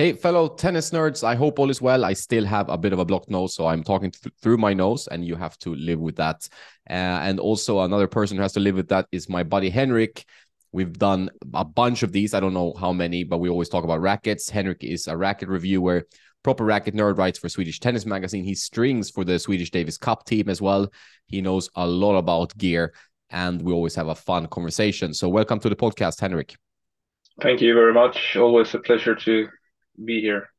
Hey, fellow tennis nerds, I hope all is well. I still have a bit of a blocked nose, so I'm talking th- through my nose, and you have to live with that. Uh, and also, another person who has to live with that is my buddy Henrik. We've done a bunch of these. I don't know how many, but we always talk about rackets. Henrik is a racket reviewer, proper racket nerd, writes for Swedish Tennis Magazine. He strings for the Swedish Davis Cup team as well. He knows a lot about gear, and we always have a fun conversation. So, welcome to the podcast, Henrik. Thank you very much. Always a pleasure to be here.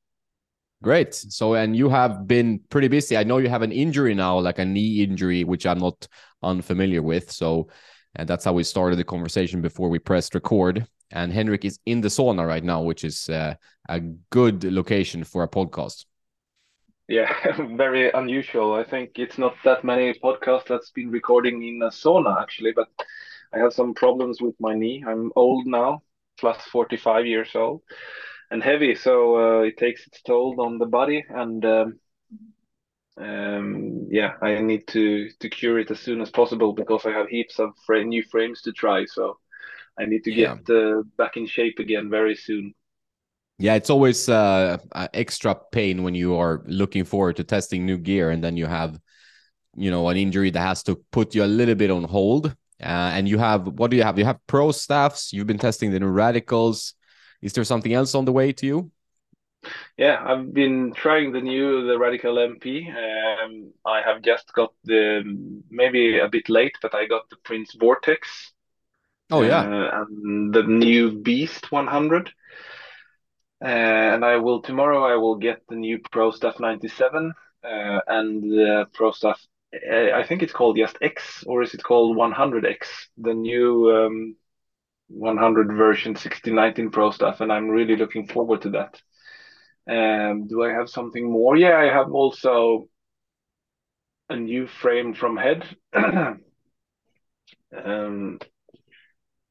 Great. So, and you have been pretty busy. I know you have an injury now, like a knee injury, which I'm not unfamiliar with. So, and that's how we started the conversation before we pressed record. And Henrik is in the sauna right now, which is uh, a good location for a podcast. Yeah, very unusual. I think it's not that many podcasts that's been recording in a sauna actually, but I have some problems with my knee. I'm old now, plus 45 years old and heavy, so uh, it takes its toll on the body. And um, um, yeah, I need to to cure it as soon as possible because I have heaps of frame, new frames to try. So I need to get uh, back in shape again very soon. Yeah, it's always uh, extra pain when you are looking forward to testing new gear, and then you have, you know, an injury that has to put you a little bit on hold. Uh, and you have what do you have? You have pro staffs. You've been testing the new radicals. Is there something else on the way to you? Yeah, I've been trying the new the Radical MP. Um, I have just got the maybe a bit late, but I got the Prince Vortex. Oh yeah, uh, and the new Beast 100. Uh, and I will tomorrow. I will get the new Pro Staff 97 uh, and the Pro Staff. Uh, I think it's called just X, or is it called 100X? The new um, 100 version 1619 Pro Staff, and I'm really looking forward to that. Um, do I have something more? Yeah, I have also a new frame from Head. um,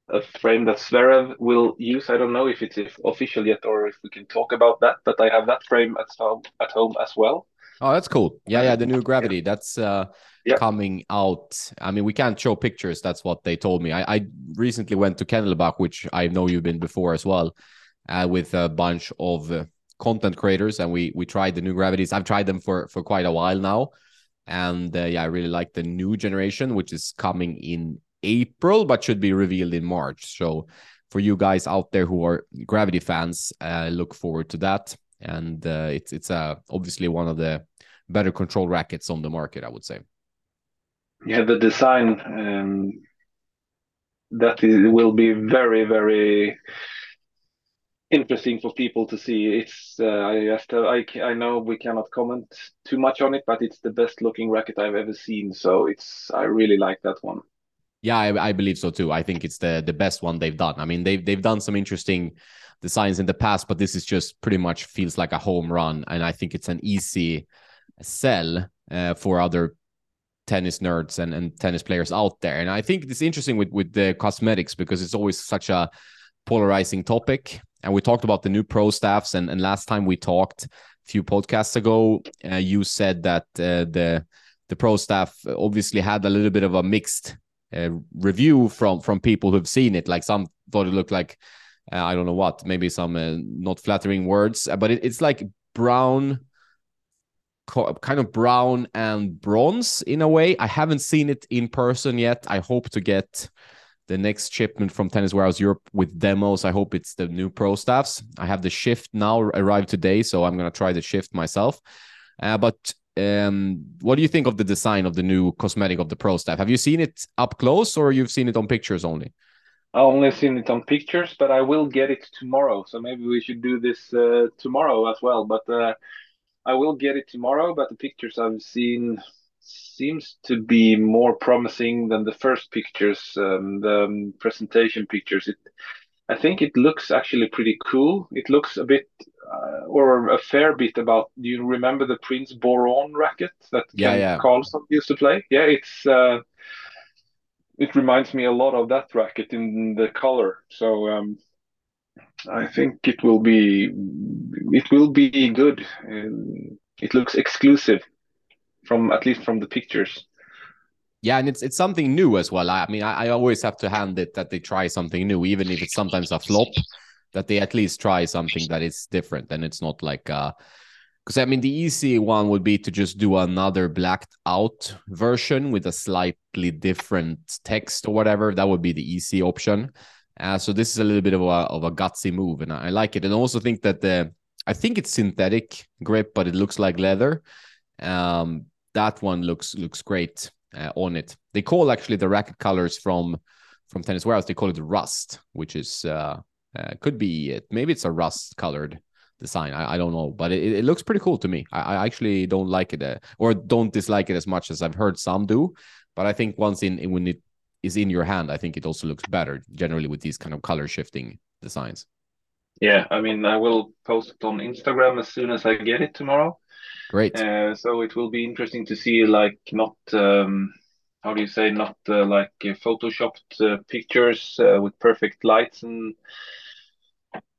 a frame that Zverev will use. I don't know if it's official yet or if we can talk about that, but I have that frame at home at home as well. Oh, that's cool. Yeah, yeah, the new gravity. Yeah. That's uh yeah. coming out. I mean, we can't show pictures. That's what they told me. I, I recently went to Kennelbach, which I know you've been before as well, uh, with a bunch of uh, content creators, and we we tried the new gravities. I've tried them for for quite a while now, and uh, yeah, I really like the new generation, which is coming in April, but should be revealed in March. So for you guys out there who are gravity fans, uh, look forward to that. And uh, it's it's uh, obviously one of the better control rackets on the market, I would say. Yeah the design um, that is, will be very very interesting for people to see. It's uh, I have to, I, I know we cannot comment too much on it but it's the best looking racket I've ever seen so it's I really like that one. Yeah I, I believe so too. I think it's the the best one they've done. I mean they've they've done some interesting designs in the past but this is just pretty much feels like a home run and I think it's an easy sell uh, for other tennis nerds and, and tennis players out there. And I think it's interesting with, with the cosmetics because it's always such a polarizing topic. And we talked about the new pro staffs. And, and last time we talked a few podcasts ago, uh, you said that uh, the the pro staff obviously had a little bit of a mixed uh, review from from people who've seen it. Like some thought it looked like uh, I don't know what, maybe some uh, not flattering words, but it, it's like brown kind of brown and bronze in a way. I haven't seen it in person yet. I hope to get the next shipment from Tennis Warehouse Europe with demos. I hope it's the new pro staffs. I have the shift now arrived today, so I'm gonna try the shift myself. Uh, but um, what do you think of the design of the new cosmetic of the pro staff? Have you seen it up close, or you've seen it on pictures only? I only seen it on pictures, but I will get it tomorrow. So maybe we should do this uh, tomorrow as well. But uh, I will get it tomorrow, but the pictures I've seen seems to be more promising than the first pictures, um, the um, presentation pictures. It, I think it looks actually pretty cool. It looks a bit, uh, or a fair bit about. Do you remember the Prince Boron racket that yeah, Kent yeah. Carlsson used to play? Yeah, it's. Uh, it reminds me a lot of that racket in the color. So um, I think it will be it will be good. it looks exclusive from at least from the pictures. Yeah, and it's it's something new as well. I, mean, I, I, always have to hand it that they try something new, even if it's sometimes a flop. that they at least try something that is different and it's not like uh because I mean the easy one would be to just do another blacked out version with a slightly different text or whatever. That would be the easy option. Uh, so this is a little bit of a of a gutsy move, and I, I like it. And I also think that the I think it's synthetic grip, but it looks like leather. Um, that one looks looks great uh, on it. They call actually the racket colors from from Tennis Warehouse. They call it rust, which is uh, uh, could be it. Maybe it's a rust colored design. I, I don't know, but it, it looks pretty cool to me. I, I actually don't like it uh, or don't dislike it as much as I've heard some do. But I think once in when it is in your hand, I think it also looks better generally with these kind of color shifting designs. Yeah, I mean, I will post it on Instagram as soon as I get it tomorrow. Great. Uh, so it will be interesting to see, like, not um, how do you say, not uh, like uh, photoshopped uh, pictures uh, with perfect lights and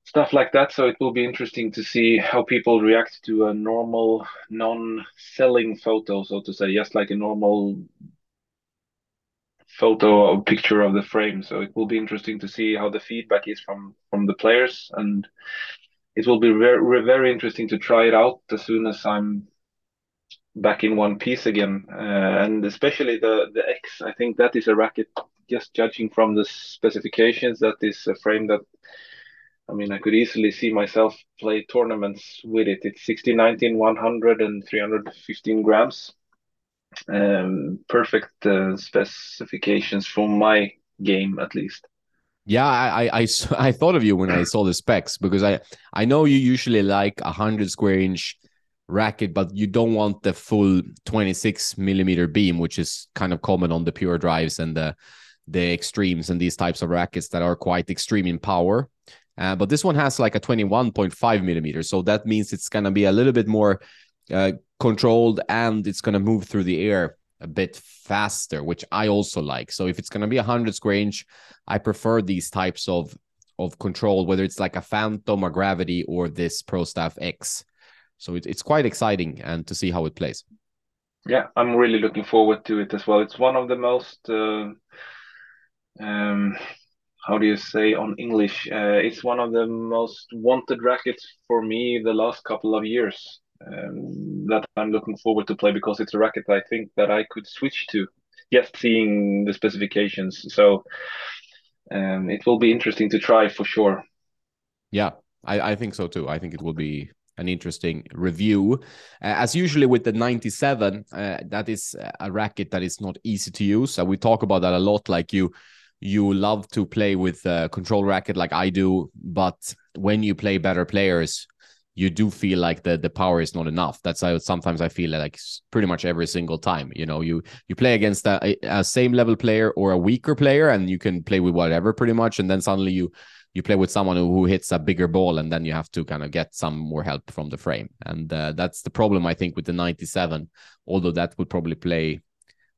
stuff like that. So it will be interesting to see how people react to a normal, non-selling photo, so to say, just like a normal photo or picture of the frame. So it will be interesting to see how the feedback is from from the players, and it will be very very interesting to try it out as soon as I'm back in one piece again, uh, and especially the the X. I think that is a racket. Just judging from the specifications, that is a frame that I mean, I could easily see myself play tournaments with it. It's 60, 19, 100, and 315 grams. Um, perfect uh, specifications for my game, at least. Yeah, I, I, I, I thought of you when I saw the specs because I, I know you usually like a hundred square inch racket, but you don't want the full 26 millimeter beam, which is kind of common on the pure drives and the the extremes and these types of rackets that are quite extreme in power. Uh, but this one has like a 21.5 millimeter. So that means it's going to be a little bit more uh, controlled and it's going to move through the air a bit faster, which I also like. So if it's going to be a 100 square inch, I prefer these types of of control, whether it's like a Phantom or Gravity or this Pro Staff X. So it, it's quite exciting and to see how it plays. Yeah, I'm really looking forward to it as well. It's one of the most uh, um, how do you say on English? Uh, it's one of the most wanted rackets for me the last couple of years. Um, that I'm looking forward to play because it's a racket I think that I could switch to just seeing the specifications. So um, it will be interesting to try for sure. Yeah, I, I think so too. I think it will be an interesting review. Uh, as usually with the 97, uh, that is a racket that is not easy to use. We talk about that a lot. Like you, you love to play with a control racket like I do, but when you play better players, you do feel like the the power is not enough. That's how sometimes I feel like pretty much every single time. You know, you you play against a, a same level player or a weaker player, and you can play with whatever pretty much, and then suddenly you you play with someone who, hits a bigger ball, and then you have to kind of get some more help from the frame, and uh, that's the problem I think with the 97. Although that would probably play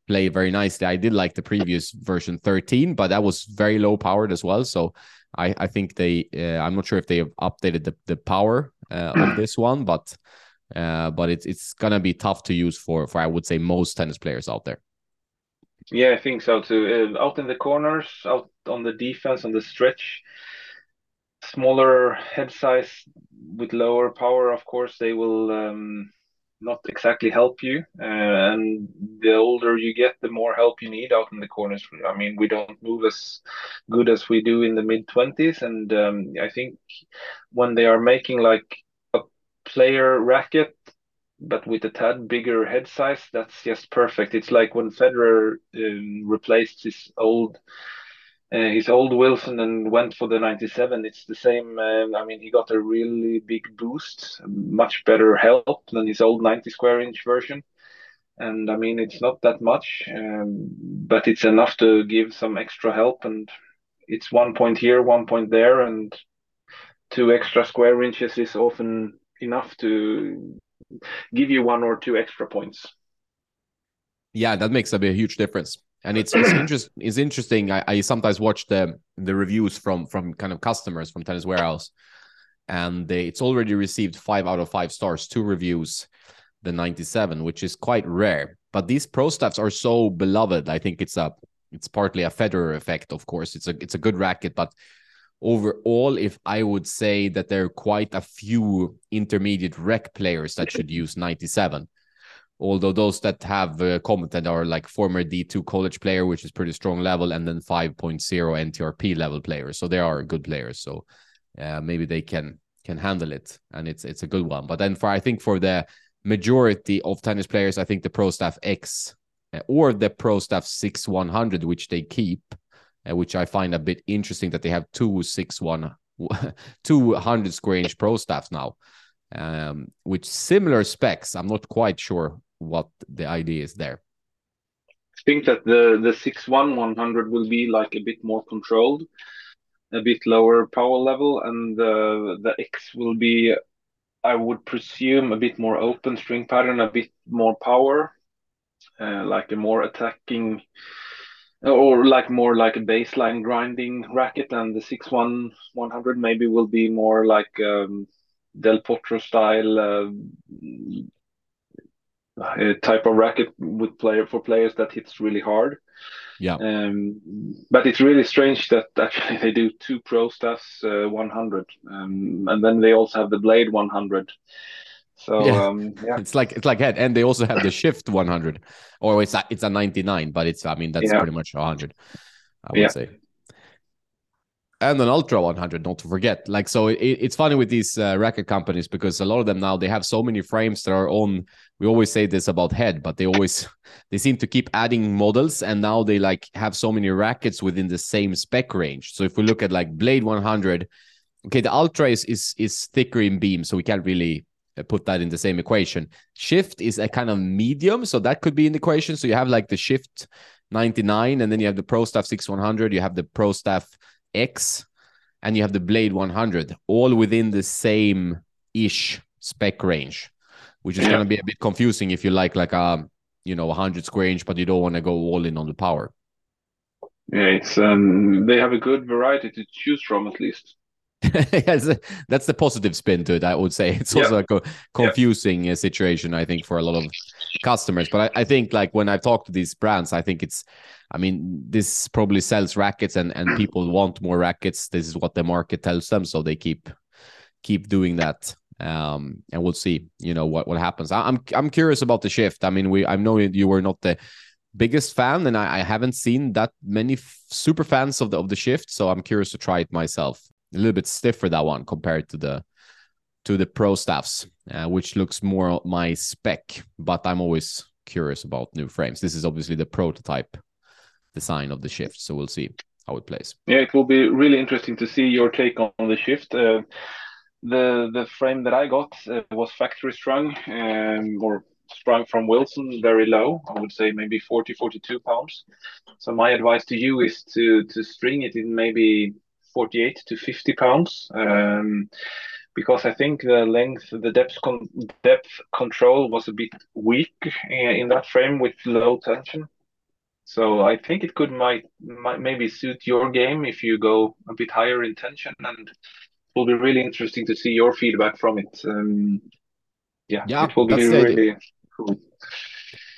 play very nicely. I did like the previous version 13, but that was very low powered as well. So I, I think they, uh, I'm not sure if they have updated the, the power uh, of this one, but uh, but it's it's gonna be tough to use for for I would say most tennis players out there. Yeah, I think so too. Uh, out in the corners, out on the defense, on the stretch, smaller head size with lower power, of course, they will um, not exactly help you. Uh, and the older you get, the more help you need out in the corners. I mean, we don't move as good as we do in the mid 20s. And um, I think when they are making like a player racket, but with a tad bigger head size, that's just perfect. It's like when Federer um, replaced his old uh, his old Wilson and went for the 97. It's the same. Um, I mean, he got a really big boost, much better help than his old 90 square inch version. And I mean, it's not that much, um, but it's enough to give some extra help. And it's one point here, one point there, and two extra square inches is often enough to give you one or two extra points. Yeah, that makes a, a huge difference and it's it's, interest, it's interesting. I, I sometimes watch the the reviews from from kind of customers from Tennis Warehouse, and they, it's already received five out of five stars, two reviews, the 97, which is quite rare. But these pro staffs are so beloved. I think it's a it's partly a Federer effect, of course. It's a it's a good racket, but overall, if I would say that there are quite a few intermediate rec players that should use 97. Although those that have uh, commented are like former D2 college player, which is pretty strong level, and then 5.0 NTRP level players. So they are good players. So uh, maybe they can can handle it, and it's it's a good one. But then for I think for the majority of tennis players, I think the Pro Staff X uh, or the Pro Staff 6100, which they keep, uh, which I find a bit interesting that they have two six one, 200 square inch pro staffs now, um, with similar specs. I'm not quite sure what the idea is there. I think that the the six one one hundred will be like a bit more controlled, a bit lower power level, and the the X will be, I would presume, a bit more open string pattern, a bit more power, uh, like a more attacking or like more like a baseline grinding racket and the 6-1 100 maybe will be more like um, del potro style uh, type of racket with player for players that hits really hard yeah um, but it's really strange that actually they do two pro staffs uh, 100 um, and then they also have the blade 100 so yeah. Um, yeah. it's like it's like head, and they also have the shift 100, or it's a, it's a 99, but it's I mean that's yeah. pretty much 100. I would say. And an ultra 100, Don't forget. Like so, it, it's funny with these uh, racket companies because a lot of them now they have so many frames that are on. We always say this about head, but they always they seem to keep adding models, and now they like have so many rackets within the same spec range. So if we look at like Blade 100, okay, the ultra is is is thicker in beam, so we can't really uh, put that in the same equation. Shift is a kind of medium, so that could be in the equation. So you have like the Shift 99, and then you have the Pro Staff 6100, you have the Pro Staff X, and you have the Blade 100, all within the same ish spec range, which is yeah. going to be a bit confusing if you like like a you know 100 square inch, but you don't want to go all in on the power. Yeah, it's um they have a good variety to choose from at least. yes, that's the positive spin to it. I would say it's also yeah. a confusing yeah. situation. I think for a lot of customers, but I, I, think like when I've talked to these brands, I think it's, I mean, this probably sells rackets, and and people want more rackets. This is what the market tells them, so they keep keep doing that. Um, and we'll see, you know, what what happens. I, I'm I'm curious about the shift. I mean, we I know you were not the biggest fan, and I, I haven't seen that many super fans of the of the shift, so I'm curious to try it myself a little bit stiffer that one compared to the to the pro staffs, uh, which looks more my spec. But I'm always curious about new frames. This is obviously the prototype design of the shift, so we'll see how it plays. Yeah, it will be really interesting to see your take on the shift. Uh, the the frame that I got uh, was factory strung um, or sprung from Wilson, very low. I would say maybe 40, 42 pounds. So my advice to you is to to string it in maybe 48 to 50 pounds. Um, because I think the length, the depth con depth control was a bit weak in that frame with low tension. So I think it could might, might maybe suit your game if you go a bit higher in tension, and it will be really interesting to see your feedback from it. Um, yeah, yeah, it will be really cool.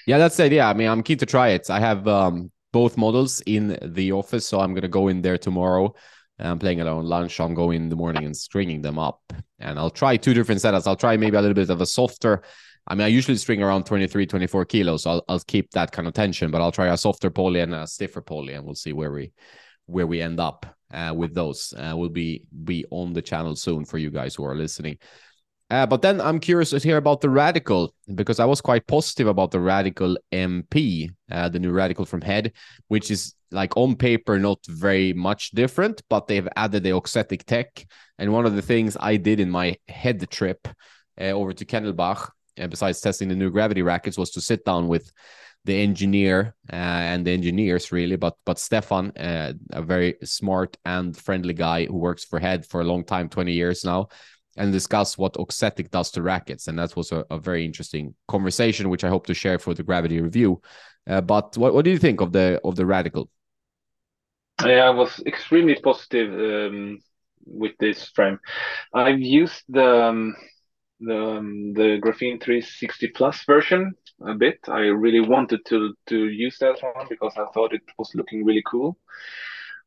Yeah, that's the idea. I mean, I'm keen to try it. I have um, both models in the office, so I'm gonna go in there tomorrow I'm playing it on lunch. I'm going in the morning and stringing them up. And I'll try two different setups. I'll try maybe a little bit of a softer. I mean, I usually string around 23, 24 kilos. So I'll, I'll keep that kind of tension, but I'll try a softer poly and a stiffer poly, and we'll see where we where we end up uh, with those. Uh, we'll be be on the channel soon for you guys who are listening. Uh, but then I'm curious to hear about the Radical because I was quite positive about the Radical MP, uh, the new Radical from Head, which is like on paper not very much different, but they've added the Auxetic tech. And one of the things I did in my head trip uh, over to Kennelbach, uh, besides testing the new gravity rackets, was to sit down with the engineer uh, and the engineers really, but but Stefan, uh, a very smart and friendly guy who works for Head for a long time, twenty years now, and discuss what auxetic does to rackets. And that was a, a, very interesting conversation, which I hope to share for the Gravity review. Uh, but what, what do you think of the of the Radical? Yeah, I was extremely positive um, with this frame. I've used the um, the um, the Graphene 360 Plus version a bit. I really wanted to to use that one because I thought it was looking really cool.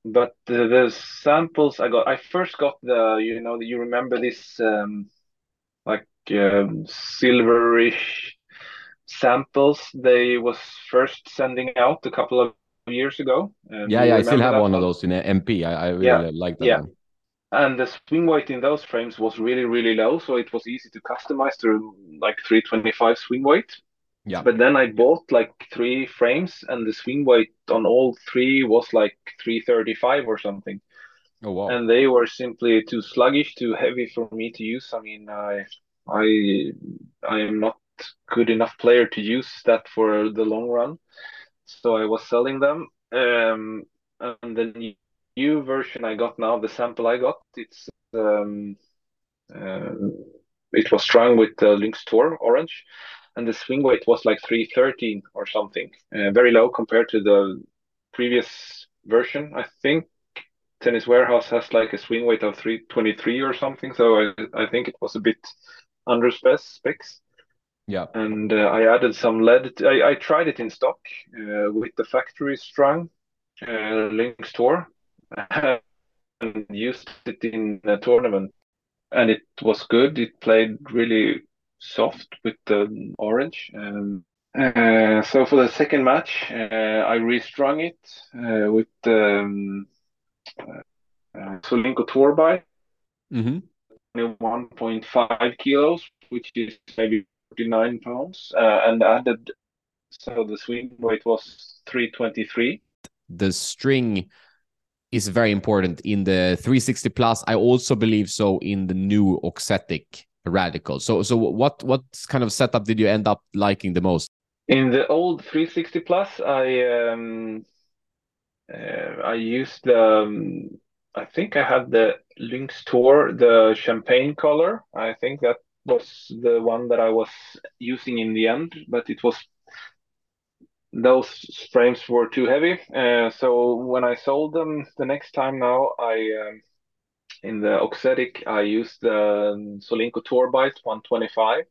but the, the, samples I got, I first got the, you know, you remember this um, like um, silverish samples they was first sending out a couple of years ago. Um, yeah, yeah, I still have one, one, of those in MP. I, I really yeah, like that yeah. one. And the swing weight in those frames was really, really low, so it was easy to customize to like 325 swing weight. Yeah. But then I bought like three frames, and the swing weight on all three was like 335 or something. Oh wow! And they were simply too sluggish, too heavy for me to use. I mean, I, I, I am not good enough player to use that for the long run. So I was selling them. Um, and the new version I got now, the sample I got, it's um, uh, it was strung with the Lynx Tour orange, and the swing weight was like 313 or something, uh, very low compared to the previous version. I think Tennis Warehouse has like a swing weight of 323 or something, so I, I think it was a bit under specs. Yeah. And uh, I added some lead. I, I tried it in stock uh, with the factory strung uh, Lynx Tour and used it in a tournament. And it was good. It played really soft with the orange. Um, uh, so for the second match, uh, I restrung it uh, with the um, uh, Solinco Tour Bite mm-hmm. 1.5 kilos, which is maybe 49 pounds uh, and added so the swing weight was 323 the string is very important. In the 360 plus i also believe so in the new auxetic radical. So so what what kind of setup did you end up liking the most? In the old 360 plus i um uh, i used the um, i think i had the lynx tour the champagne color. I think that was the one that I was using in the end, but it was those frames were too heavy. Uh, so when I sold them the next time now, I um, in the Auxetic I used the Solinco Tour Bite 125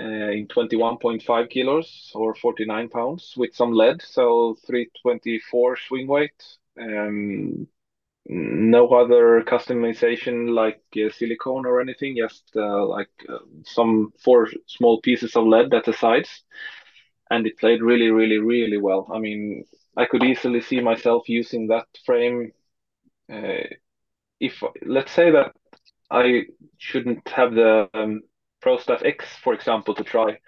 uh, in 21.5 kilos or 49 pounds with some lead, so 324 swing weight. Um, no other customization like uh, silicone or anything, just uh, like uh, some four small pieces of lead at the sides. And it played really, really, really well. I mean, I could easily see myself using that frame. Uh, if let's say that I shouldn't have the um, ProStaff X, for example, to try,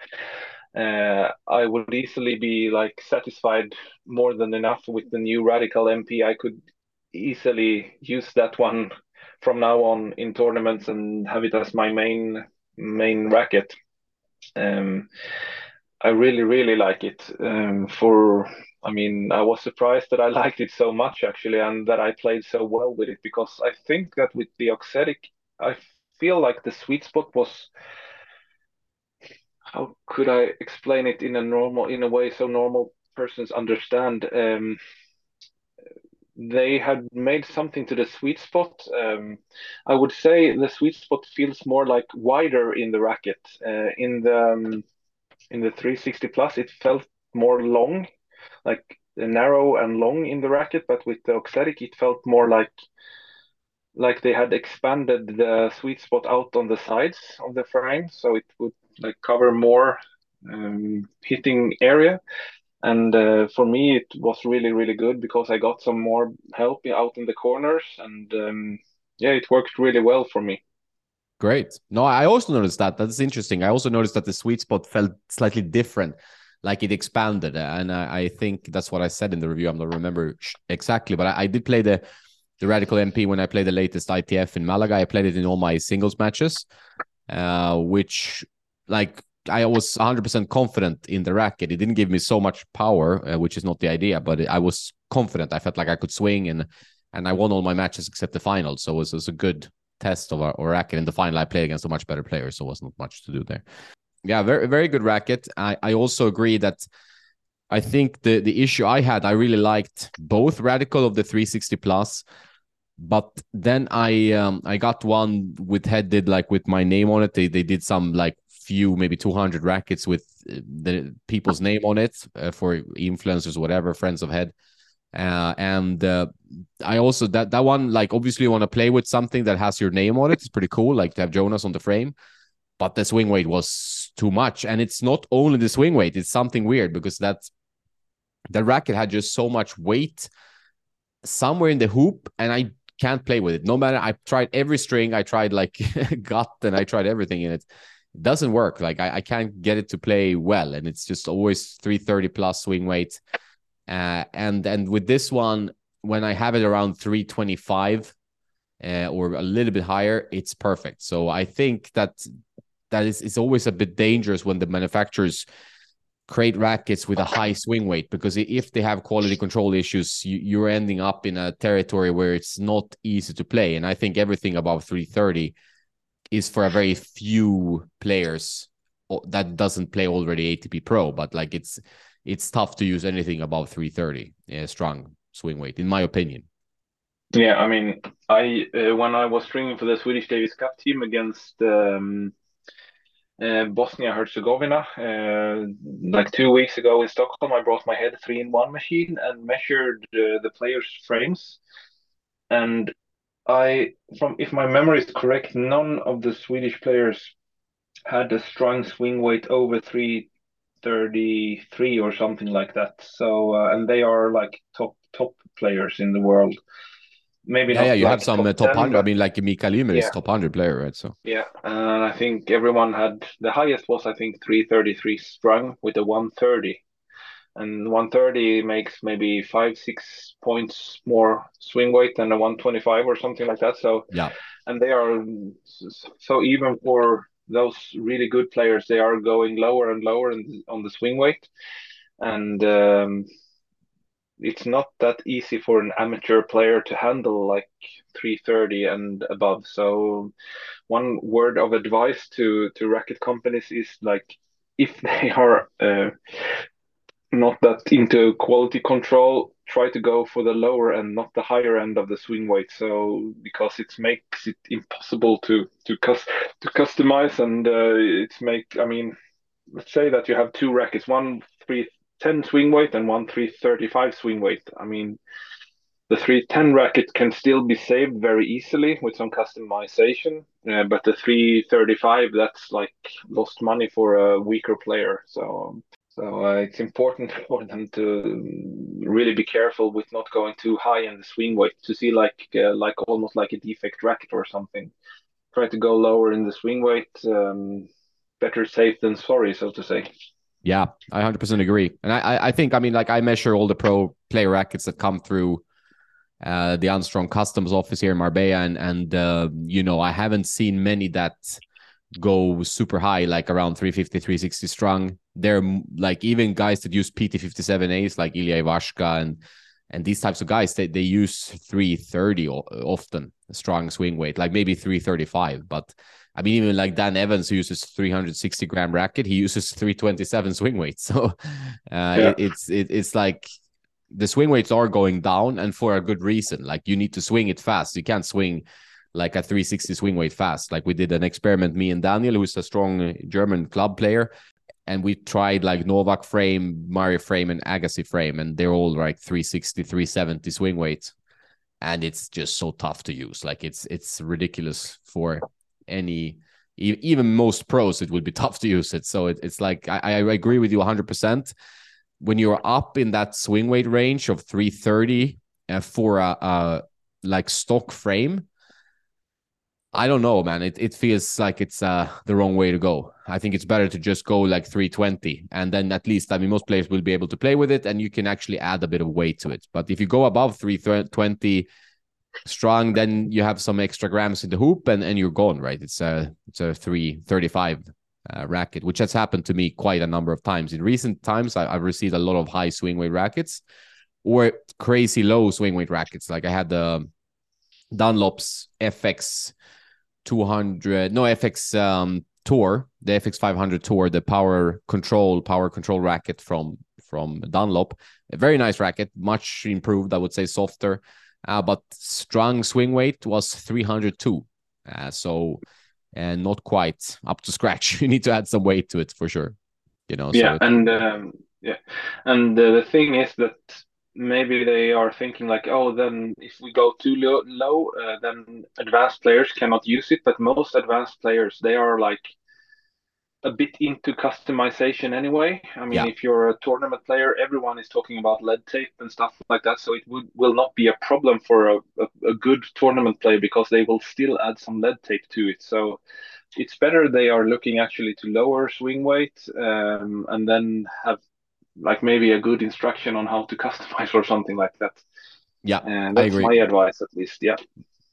uh, I would easily be like satisfied more than enough with the new Radical MP. I could easily use that one from now on in tournaments and have it as my main main racket. Um, I really really like it. Um, for I mean, I was surprised that I liked it so much actually, and that I played so well with it because I think that with the Auxetic, I feel like the sweet spot was. How could I explain it in a normal in a way so normal persons understand? Um, they had made something to the sweet spot. Um, I would say the sweet spot feels more like wider in the racket. Uh, in the um, in the 360 plus, it felt more long, like narrow and long in the racket. But with the Auxetic, it felt more like like they had expanded the sweet spot out on the sides of the frame, so it would like cover more um, hitting area. And uh, for me, it was really, really good because I got some more help out in the corners, and um, yeah, it worked really well for me. Great. No, I also noticed that. That's interesting. I also noticed that the sweet spot felt slightly different, like it expanded, and I, I think that's what I said in the review. I'm not remember exactly, but I, I did play the the Radical MP when I played the latest ITF in Malaga. I played it in all my singles matches, uh, which like I was 100% confident in the racket. It didn't give me so much power, uh, which is not the idea, but I was confident. I felt like I could swing and and I won all my matches except the final. So it was, it was a good test of our, our, racket. In the final, I played against a much better player, so it wasn't much to do there. Yeah, very very good racket. I, I also agree that I think the the issue I had, I really liked both Radical of the 360 plus, but then I um I got one with headed like with my name on it. They they did some like few, maybe 200 rackets with uh, the people's name on it uh, for influencers, whatever, friends of head. Uh, and uh, I also that that one like obviously you want to play with something that has your name on it. It's pretty cool, like to have Jonas on the frame. But the swing weight was too much, and it's not only the swing weight; it's something weird because that that racket had just so much weight somewhere in the hoop, and I can't play with it. No matter I tried every string, I tried like gut, and I tried everything in it. It doesn't work. Like I, I can't get it to play well, and it's just always 330 plus swing weight. Uh, and and with this one, when I have it around 325 uh, or a little bit higher, it's perfect. So I think that that is it's always a bit dangerous when the manufacturers create rackets with a high swing weight because if they have quality control issues, you, you're ending up in a territory where it's not easy to play. And I think everything above 330 is for a very few players that doesn't play already ATP Pro, but like it's it's tough to use anything above 330 yeah, strong swing weight, in my opinion. Yeah, I mean, I uh, when I was training for the Swedish Davis Cup team against um, uh, Bosnia Herzegovina, uh, like two weeks ago in Stockholm, I brought my head three in one machine and measured uh, the players' frames, and I, from if my memory is correct, none of the Swedish players had a strong swing weight over three 33 or something like that. So uh, and they are like top top players in the world. Maybe yeah, yeah. You like have some top, uh, top 10, hundred. I mean, like Mikael Ymer yeah. is top hundred player, right? So yeah, and I think everyone had the highest was I think 333 strung with a 130, and 130 makes maybe five six points more swing weight than a 125 or something like that. So yeah, and they are so even for those really good players they are going lower and lower in, on the swing weight, and um, it's not that easy for an amateur player to handle like 330 and above. So one word of advice to to racket companies is like if they are uh, not that into quality control try to go for the lower and not the higher end of the swing weight. So because it makes it impossible to to cus- to customize and uh, it's make i mean let's say that you have two rackets one 310 swing weight and one 335 swing weight. I mean the 310 racket can still be saved very easily with some customization uh, but the 335 that's like lost money for a weaker player. So so uh, it's important for them to really be careful with not going too high in the swing weight to see like uh, like almost like a defect racket or something. Try to go lower in the swing weight. Um, better safe than sorry, so to say. Yeah, I 100% agree. And I, I think, I mean, like I measure all the pro player rackets that come through uh, the Unstrung Customs office here in Marbella, and and uh, you know, I haven't seen many that go super high, like around 350, 360 strung. They're like even guys that use PT57As, like Ilya Ivashka and and these types of guys, they, they use 330 often, strong swing weight, like maybe 335. But I mean, even like Dan Evans who uses 360 gram racket, he uses 327 swing weight. So uh, yeah. it, it's it, it's like the swing weights are going down, and for a good reason. Like you need to swing it fast. You can't swing like a 360 swing weight fast. Like we did an experiment, me and Daniel, who's a strong German club player, and we tried like Novak frame, Mario frame, and Agassi frame, and they're all like 360, 370 swing weights. And it's just so tough to use. Like it's it's ridiculous for any even most pros, it would be tough to use it. So it, it's like I, I agree with you 100%. When you're up in that swing weight range of 330 uh, for a, a like stock frame, I don't know, man. It it feels like it's uh the wrong way to go. I think it's better to just go like 320, and then at least I mean most players will be able to play with it, and you can actually add a bit of weight to it. But if you go above 320 strong, then you have some extra grams in the hoop, and and you're gone, right? It's a it's a 335 uh, racket, which has happened to me quite a number of times in recent times. I, I've received a lot of high swing weight rackets or crazy low swing weight rackets. Like I had the Dunlop's FX 200 no FX um, Tour, the FX 500 Tour, the power control power control racket from from Dunlop. A very nice racket, much improved, I would say, softer. Uh, but strong swing weight was 302. Uh, so and not quite up to scratch. you need to add some weight to it for sure. You know. Yeah, so and um, yeah, and uh, the thing is that maybe they are thinking like, oh, then if we go too low, low uh, then advanced players cannot use it. But most advanced players, they are like a bit into customization anyway. I mean, Yeah. if you're a tournament player, everyone is talking about lead tape and stuff like that. So it would will not be a problem for a, a, a good tournament player because they will still add some lead tape to it. So it's better they are looking actually to lower swing weight um, and then have like maybe a good instruction on how to customize or something like that. Yeah, And that's my advice at least. Yeah.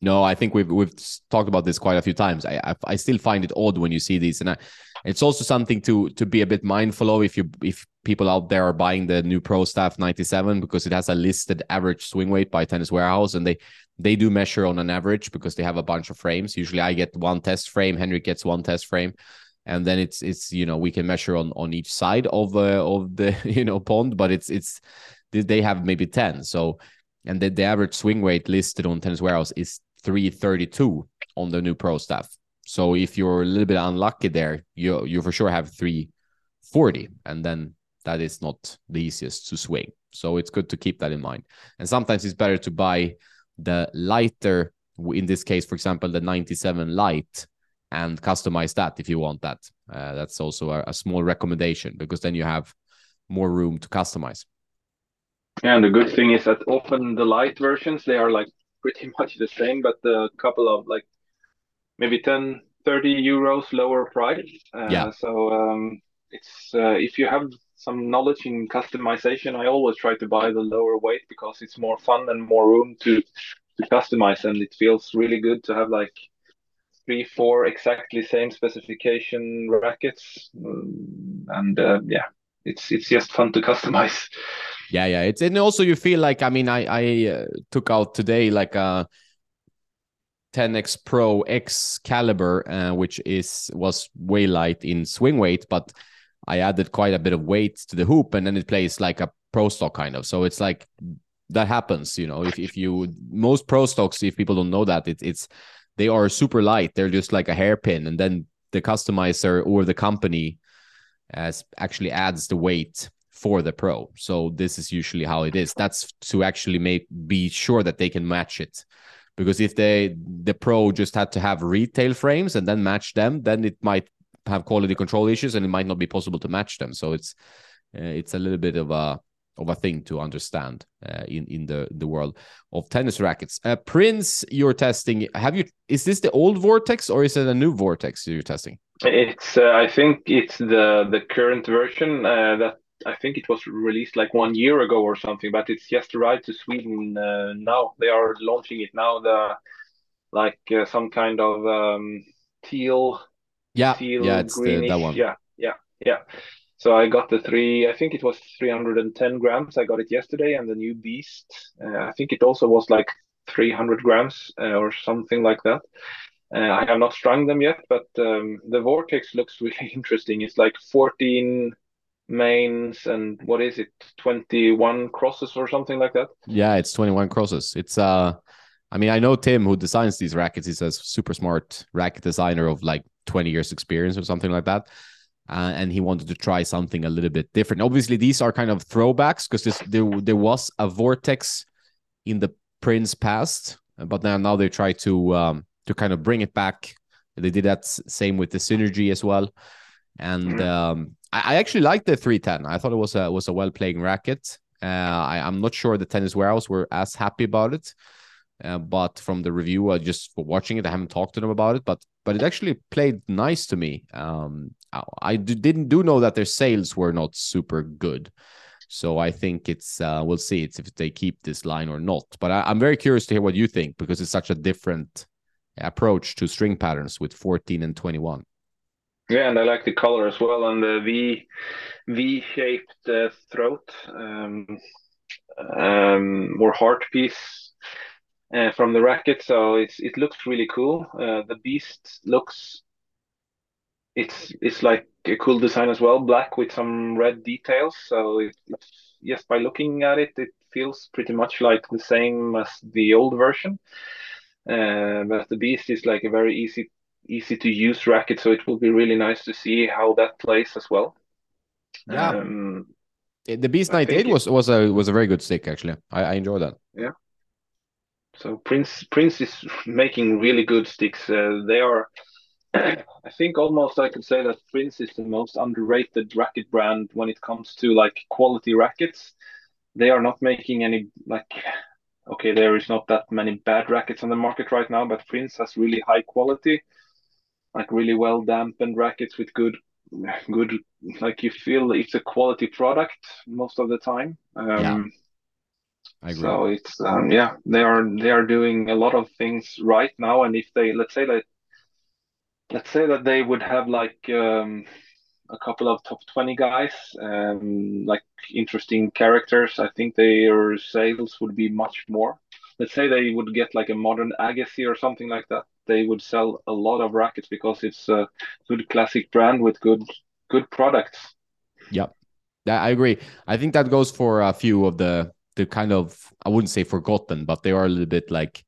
No, I think we've we've talked about this quite a few times. I I, I still find it odd when you see these, and I, it's also something to to be a bit mindful of if you if people out there are buying the new Pro Staff 97 because it has a listed average swing weight by Tennis Warehouse, and they they do measure on an average because they have a bunch of frames. Usually, I get one test frame, Henrik gets one test frame, and then it's it's you know we can measure on on each side of uh, of the you know pond, but it's it's they have maybe ten. So and the, the average swing weight listed on Tennis Warehouse is 332 on the new pro staff. So if you're a little bit unlucky there, you you for sure have 340, and then that is not the easiest to swing. So it's good to keep that in mind. And sometimes it's better to buy the lighter, in this case, for example, the 97 light, and customize that if you want that. Uh, that's also a, a small recommendation because then you have more room to customize. And the good thing is that often the light versions they are like pretty much the same, but a couple of like maybe 10, 30 euros lower price. Uh, Yeah. So um, it's uh, if you have some knowledge in customization, I always try to buy the lower weight because it's more fun and more room to to customize, and it feels really good to have like three, four exactly same specification rackets, Um, and uh, yeah, it's it's just fun to customize. Yeah, yeah. It's and also you feel like I mean I I uh, took out today like a 10x Pro X caliber, uh, which is was way light in swing weight, but I added quite a bit of weight to the hoop, and then it plays like a pro stock kind of. So it's like that happens, you know. If if you most pro stocks, if people don't know that, it, it's they are super light. They're just like a hairpin, and then the customizer or the company as actually adds the weight for the pro. So this is usually how it is. That's to actually make be sure that they can match it. Because if they the pro just had to have retail frames and then match them, then it might have quality control issues and it might not be possible to match them. So it's uh, it's a little bit of a of a thing to understand uh, in in the the world of tennis rackets. Uh, Prince, you're testing. Have you? Is this the old Vortex or is it a new Vortex you're testing? It's uh, I think it's the the current version uh, that I think it was released like one year ago or something, but it's just arrived to Sweden uh, now. They are launching it now. The like uh, some kind of um, teal, Yeah, teal yeah, it's the, that one. Yeah, yeah, yeah. So I got the three. I think it was 310 grams. I got it yesterday, and the new Beast. Uh, I think it also was like 300 grams uh, or something like that. Uh, I have not strung them yet, but um, the Vortex looks really interesting. It's like 14 mains and what is it, 21 crosses or something like that. Yeah, it's 21 crosses. It's uh I mean, I know Tim who designs these rackets. He's a super smart racket designer of like 20 years experience or something like that. Uh, and he wanted to try something a little bit different. Obviously, these are kind of throwbacks because there, there was a vortex in the Prince past, but now now they try to um to kind of bring it back. They did that same with the synergy as well. And Mhm. um I, I actually liked the 310. I thought it was a was a well playing racket. Uh, I, I'm not sure the tennis warehouse were as happy about it, uh, but from the review, uh, just for watching it, I haven't talked to them about it. But but it actually played nice to me. Um, I, I didn't do know that their sales were not super good, so I think it's uh, we'll see it's if they keep this line or not. But I, I'm very curious to hear what you think because it's such a different approach to string patterns with 14 and 21. Yeah, and I like the color as well, and the V V-shaped uh, throat um, um, or heart piece uh, from the racket. So it's it looks really cool. Uh, the Beast looks it's it's like a cool design as well, black with some red details. So it, it's just by looking at it, it feels pretty much like the same as the old version. Uh, but the Beast is like a very easy easy to use racket, so it will be really nice to see how that plays as well. Yeah. Um, the Beast ninety eight was was a was a very good stick actually. I, I enjoy that. Yeah. So Prince Prince is making really good sticks. Uh, they are, I think, almost I could say that Prince is the most underrated racket brand when it comes to like quality rackets. They are not making any like, okay, there is not that many bad rackets on the market right now, but Prince has really high quality, like really well dampened rackets with good good like you feel it's a quality product most of the time um, yeah. I agree. so it's um, yeah they are they are doing a lot of things right now and if they let's say that let's say that they would have like um, a couple of top 20 guys um, like interesting characters i think their sales would be much more let's say they would get like a modern agassi or something like that they would sell a lot of rackets because it's a good classic brand with good good products. Yep. Yeah, I agree. I think that goes for a few of the kind of I wouldn't say forgotten, but they are a little bit like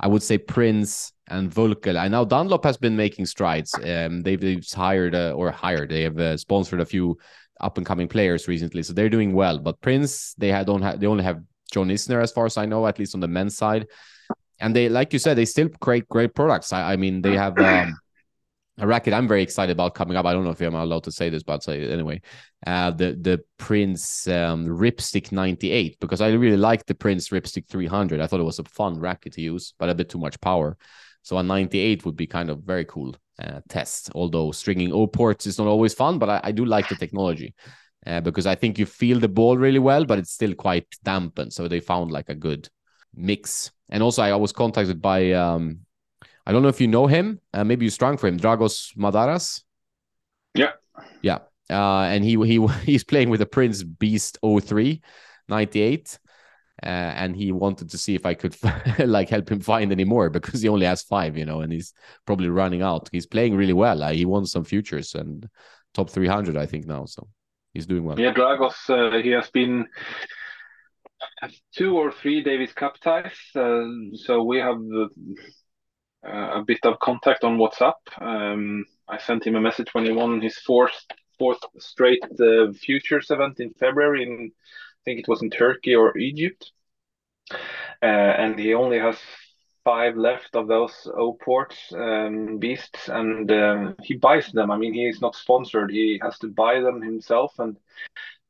I would say Prince and Völkl. I know Dunlop has been making strides. Um, they've, they've hired uh, or hired. They have uh, sponsored a few up and coming players recently, so they're doing well. But Prince, they had, don't have. They only have John Isner, as far as I know, at least on the men's side and they like you said they still create great products i, I mean they have um, a racket i'm very excited about coming up. I don't know if i'm allowed to say this but say anyway. Uh, the the prince um, ripstick 98 because i really like the prince ripstick 300 i thought it was a fun racket to use but a bit too much power. So a 98 would be kind of very cool uh, test. Although stringing o ports is not always fun but i, I do like the technology uh, because i think you feel the ball really well but it's still quite dampened. So they found like a good mix. And also, I was contacted by um, I don't know if you know him. Uh, maybe you strung for him, Dragos Madaras. Yeah, yeah. Uh, and he he he's playing with the Prince Beast O3, 98. Uh, and he wanted to see if I could like help him find any more because he only has five, you know, and he's probably running out. He's playing really well. Uh, he won some futures and top 300, I think now. So he's doing well. Yeah, Dragos, uh, he has been two or three Davis Cup ties, uh, so we have uh, a bit of contact on WhatsApp. Um, I sent him a message when he won his fourth fourth straight uh, futures event in February. In I think it was in Turkey or Egypt, uh, and he only has five left of those O ports um, beasts, and um, he buys them. I mean, he is not sponsored; he has to buy them himself, and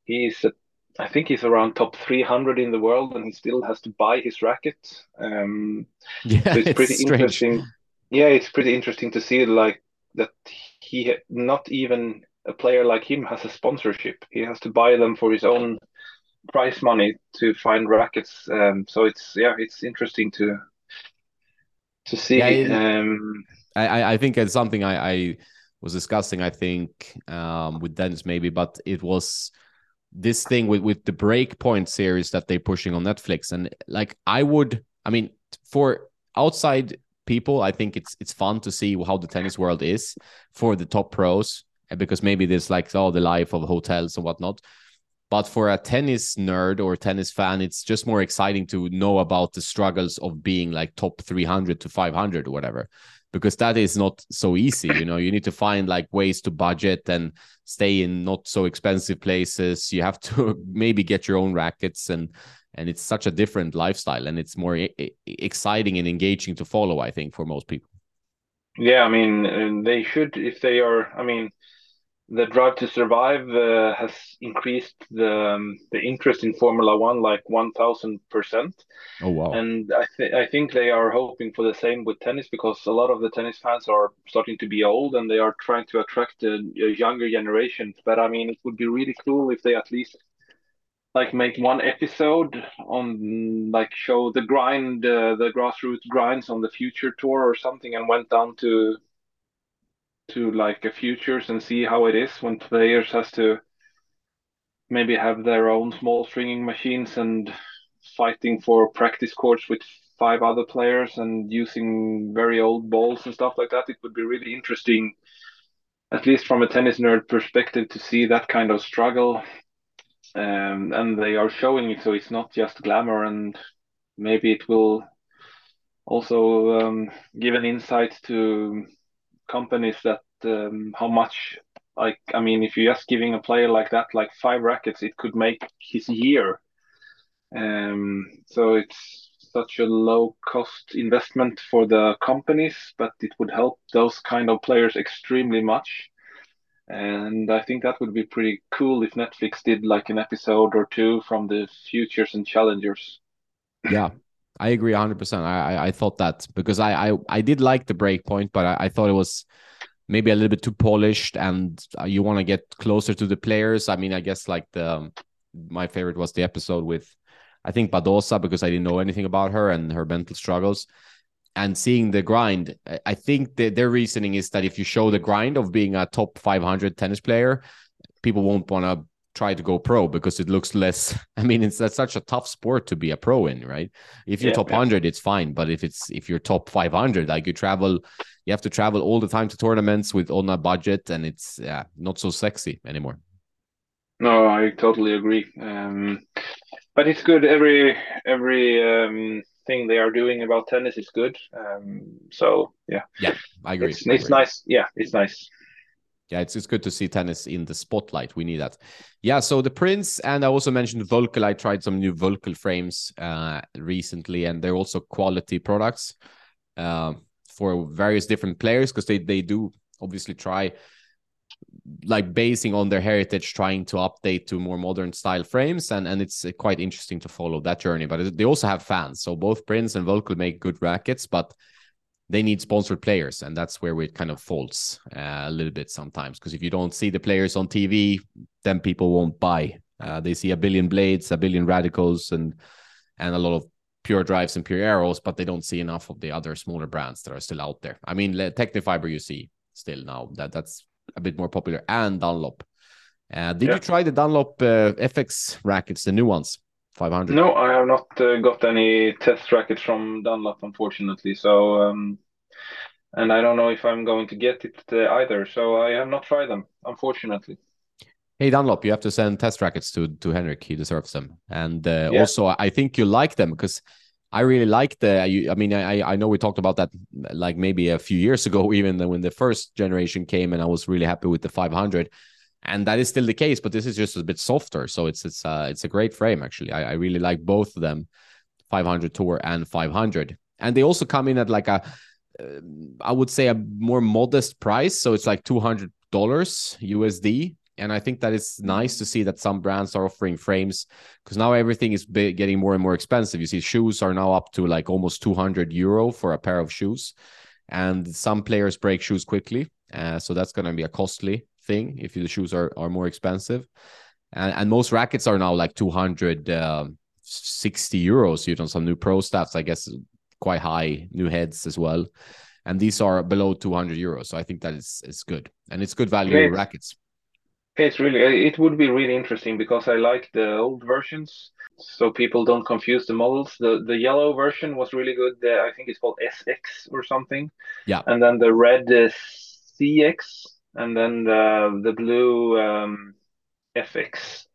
he's a I think he's around top 300 in the world, and he still has to buy his racket. Um, yeah, so it's, it's pretty strange. interesting. Yeah, it's pretty interesting to see like that he not even a player like him has a sponsorship. He has to buy them for his own prize money to find rackets. Um, so it's yeah, it's interesting to to see. Yeah, um, I I think it's something I, I was discussing. I think um, with Dennis maybe, but it was this thing with with the breakpoint series that they're pushing on netflix. And like i would i mean for outside people i think it's it's fun to see how the tennis world is for the top pros eh, because maybe there's like all oh, the life of hotels and whatnot. But for a tennis nerd or tennis fan it's just more exciting to know about the struggles of being like top 300 to 500 or whatever because that is not so easy you know. You need to find like ways to budget and stay in not so expensive places. You have to maybe get your own rackets and and it's such a different lifestyle and it's more exciting and engaging to follow i think for most people. Yeah i mean they should if they are i mean the drive to survive uh, has increased the um, the interest in Formula One like one thousand percent. Oh wow! And I think I think they are hoping for the same with tennis because a lot of the tennis fans are starting to be old and they are trying to attract a, a younger generation. But I mean, it would be really cool if they at least like make one episode on like show the grind, uh, the grassroots grinds on the future tour or something, and went down to to like a futures and see how it is when players has to maybe have their own small stringing machines and fighting for practice courts with five other players and using very old balls and stuff like that. It would be really interesting at least from a tennis nerd perspective to see that kind of struggle. Um, and they are showing it so it's not just glamour and maybe it will also um, give an insight to companies that um, how much like I mean, if you're just giving a player like that like five rackets, it could make his year. Um, so it's such a low cost investment for the companies, but it would help those kind of players extremely much. And I think that would be pretty cool if Netflix did like an episode or two from the futures and challengers. Yeah, I agree 100%. I, I, I thought that because I, I, I did like the break point, but I, I thought it was maybe a little bit too polished and uh, you want to get closer to the players. I mean, I guess like the my favorite was the episode with I think Badosa because I didn't know anything about her and her mental struggles. And seeing the grind, I think that their reasoning is that if you show the grind of being a top 500 tennis player, people won't want to try to go pro because it looks less. I mean, it's that's such a tough sport to be a pro in, right? If you're yeah, top yeah. 100, it's fine, but if it's if you're top 500, like you travel, you have to travel all the time to tournaments with on a budget, and it's yeah, not so sexy anymore. No, I totally agree. Um, but it's good. Every every um, thing they are doing about tennis is good. Um, so yeah, yeah, I agree. It's, it's agree. nice. Yeah, it's nice. Yeah, it's it's good to see tennis in the spotlight. We need that. Yeah, so the Prince and I also mentioned Völkl. I tried some new Völkl frames uh, recently, and they're also quality products uh, for various different players because they they do obviously try like basing on their heritage trying to update to more modern style frames and and it's uh, quite interesting to follow that journey but they also have fans so both prince and Völkl make good rackets but they need sponsored players and that's where it kind of falls uh, a little bit sometimes because if you don't see the players on tv then people won't buy uh, they see a billion blades a billion radicals and and a lot of pure drives and pure arrows but they don't see enough of the other smaller brands that are still out there i mean Tecnifibre you see still now that that's a bit more popular, and Dunlop. Uh, did yeah. you try the Dunlop uh, FX rackets, the new ones, 500? No, I have not uh, got any test rackets from Dunlop, unfortunately. So, um, and I don't know if I'm going to get it uh, either. So I have not tried them, unfortunately. Hey Dunlop, you have to send test rackets to to Henrik. He deserves them. And uh, yeah. also, I think you like them because I really like the. I mean, I I know we talked about that like maybe a few years ago, even when the first generation came, and I was really happy with the 500, and that is still the case. But this is just a bit softer, so it's it's uh it's a great frame actually. I, I really like both of them, 500 Tour and 500, and they also come in at like a, uh, I would say a more modest price, so it's like 200 dollars USD and I think that it's nice to see that some brands are offering frames because now everything is getting more and more expensive. You see, shoes are now up to like almost 200 euro for a pair of shoes, and some players break shoes quickly. Uh, so that's going to be a costly thing if the shoes are, are more expensive. And, and most rackets are now like 260 um, euros. You know, some new pro staffs, I guess, quite high, new heads as well. And these are below 200 euros. So I think that is, is good. And it's good value Great. rackets. It's really uh, it would be really interesting because I like the old versions, so people don't confuse the models. The the yellow version was really good. The, I think it's called SX or something. Yeah. And then the red is CX, and then the the blue um, FX.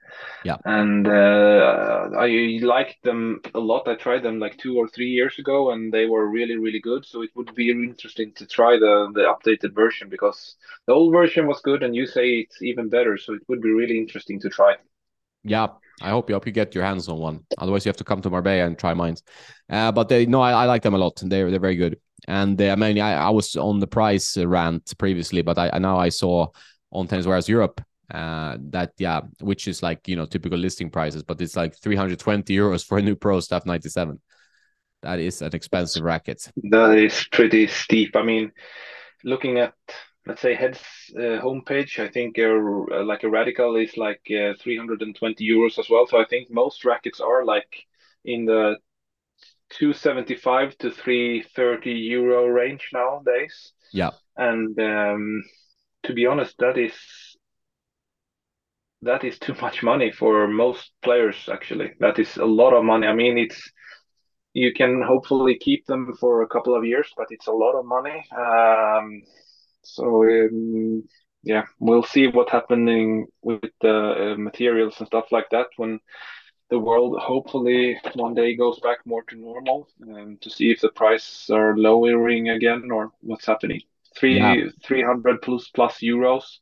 Yeah. And uh, I liked them a lot. I tried them like two or three years ago, and they were really, really good. So it would be interesting to try the the updated version because the old version was good, and you say it's even better. So it would be really interesting to try. Yeah, I hope you hope you get your hands on one. Otherwise, you have to come to Marbella and try mine. Uh, but they no, I, I like them a lot. And they're they're very good. And uh, I mean, I, I was on the price rant previously, but I now I saw on Tennis Warehouse Europe uh that yeah which is like you know typical listing prices but it's like 320 euros for a new pro staff 97 that is an expensive racket. That is pretty steep. I mean looking at let's say heads uh, homepage i think uh, like a radical is like uh, 320 euros as well. So i think most rackets are like in the 275 to 330 euro range nowadays. Yeah. And um to be honest that is that is too much money for most players actually. That is a lot of money. I mean it's you can hopefully keep them for a couple of years but it's a lot of money. Um, so um, yeah we'll see what's happening with the uh, materials and stuff like that when the world hopefully one day goes back more to normal um, to see if the prices are lowering again or what's happening three yeah. 300 plus plus euros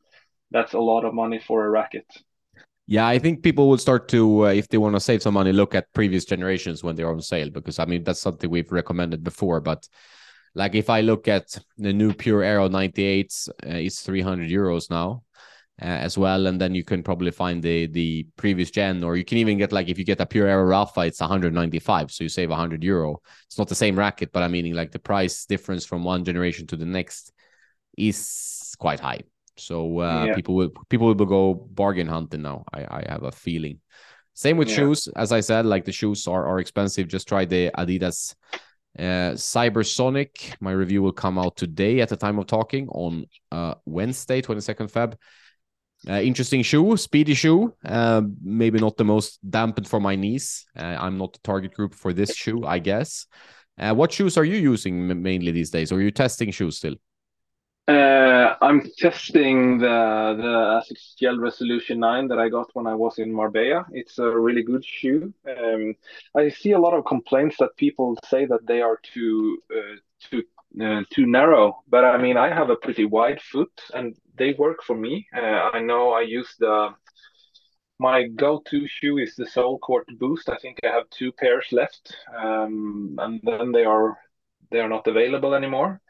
that's a lot of money for a racket. Yeah, I think people will start to, uh, if they want to save some money, look at previous generations when they're on sale because I mean that's something we've recommended before. But like if I look at the new Pure Aero 98s, uh, it's 300 euros now. Uh, as well, and then you can probably find the the previous gen, or you can even get like if you get a Pure Aero alpha, it's 195, so you save 100 euro. It's not the same racket, but I'm meaning like the price difference from one generation to the next is quite high. So uh, yeah. people will people will go bargain hunting now. I, I have a feeling. Same with yeah. shoes, as I said, like the shoes are are expensive. Just try the Adidas uh, Cybersonic. My review will come out today at the time of talking on uh, Wednesday, 22nd Feb. Uh, interesting shoe, speedy shoe. Uh, maybe not the most dampened for my knees. Uh, I'm not the target group for this shoe, I guess. Uh, what shoes are you using mainly these days? Or are you testing shoes still? Uh, I'm testing the the Asics Gel Resolution 9 that I got when I was in Marbella. It's a really good shoe. Um, I see a lot of complaints that people say that they are too too uh, too narrow, but I mean I have a pretty wide foot and they work for me. Uh, I know I use the my go-to shoe is the Solecourt Boost. I think I have two pairs left, um, and then they are they are not available anymore.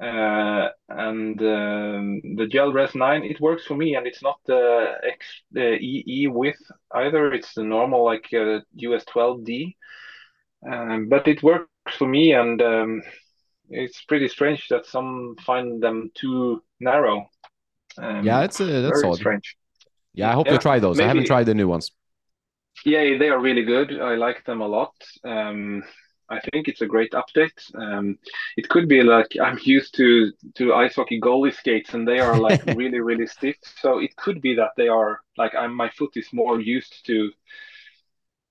Uh, and um, the gel res 9 it works for me and it's not the X, the EE width either it's the normal like uh, US 12D um, but it works for me and um, it's pretty strange that some find them too narrow. Um, yeah it's uh, that's odd. strange. Yeah I hope yeah, to try those. Maybe, I haven't tried the new ones. Yeah they are really good. I like them a lot. Um, I think it's a great update. Um, it could be like I'm used to to ice hockey goalie skates, and they are like really really stiff. So it could be that they are like I'm my foot is more used to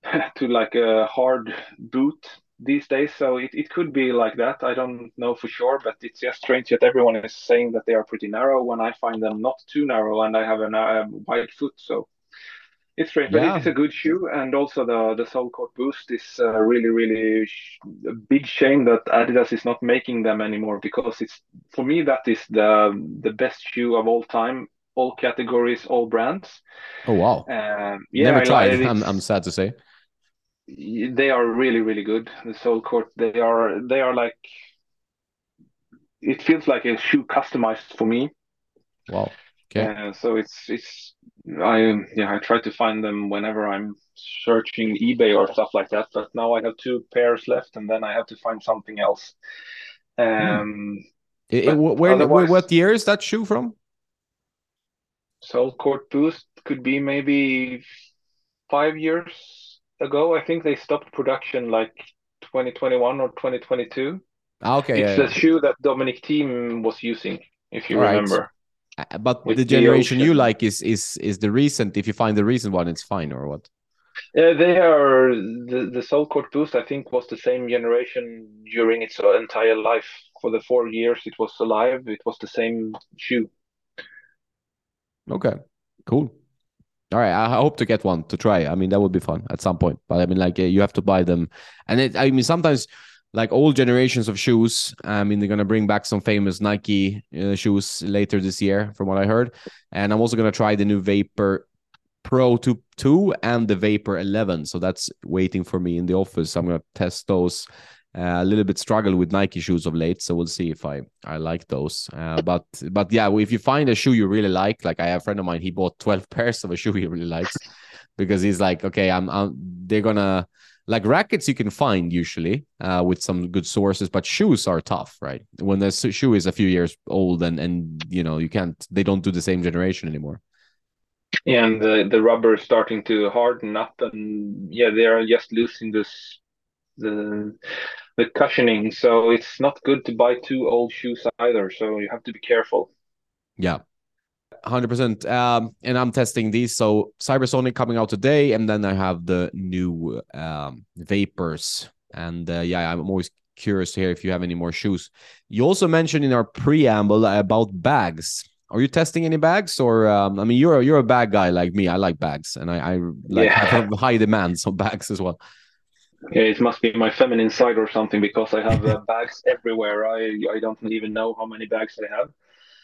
to like a hard boot these days. So it, it could be like that. I don't know for sure, but it's just strange that everyone is saying that they are pretty narrow when I find them not too narrow, and I have a, a wide foot. So it's great, but it's a good shoe, and also the the Solecourt Boost is uh, really, really sh- a big shame that Adidas is not making them anymore because it's for me that is the the best shoe of all time, all categories, all brands. Oh wow! Um, yeah, never tried. I'm I'm sad to say. They are really, really good. The Solecourt, they are they are like it feels like a shoe customized for me. Wow. Okay. Uh, so it's it's I yeah I try to find them whenever I'm searching eBay or stuff like that. But now I have two pairs left, and then I have to find something else. Hmm. Um, it, it, where, where, what year is that shoe from? Solecourt Boost could be maybe five years ago. I think they stopped production like 2021 or 2022. Ah, okay, it's yeah, the yeah. shoe that Dominic Thiem was using, if you All remember. Right. Uh, but the generation the you like is is is the recent. If you find the recent one, it's fine, or what? Yeah, they are the the Solecourt Boost. I think was the same generation during its entire life. For the four years it was alive, it was the same shoe. Okay, cool. All right, I hope to get one to try. I mean, that would be fun at some point. But I mean, like you have to buy them, and it, I mean, sometimes like old generations of shoes. I mean, they're gonna bring back some famous Nike uh, shoes later this year, from what I heard. And I'm also gonna try the new Vapor Pro 2, 2 and the Vapor 11. So that's waiting for me in the office. I'm gonna test those. A little bit struggle with Nike shoes of late, so we'll see if I I like those. Uh, but but yeah, if you find a shoe you really like, like I have a friend of mine, he bought 12 pairs of a shoe he really likes because he's like, okay, I'm, I'm they're gonna like rackets you can find usually uh, with some good sources but shoes are tough right when the shoe is a few years old and and you know you can't they don't do the same generation anymore yeah and the, the rubber is starting to harden up and yeah they are just losing this the the cushioning so it's not good to buy two old shoes either so you have to be careful yeah hundred percent. Um, and I'm testing these. So Cybersonic coming out today, and then I have the new um, Vapors. And uh, yeah, I'm always curious to hear if you have any more shoes. You also mentioned in our preamble about bags. Are you testing any bags, or um, I mean, you're you're a bag guy like me. I like bags, and I, I like yeah. have high demands on bags as well. It must be my feminine side or something because I have uh, bags everywhere. I I don't even know how many bags I have.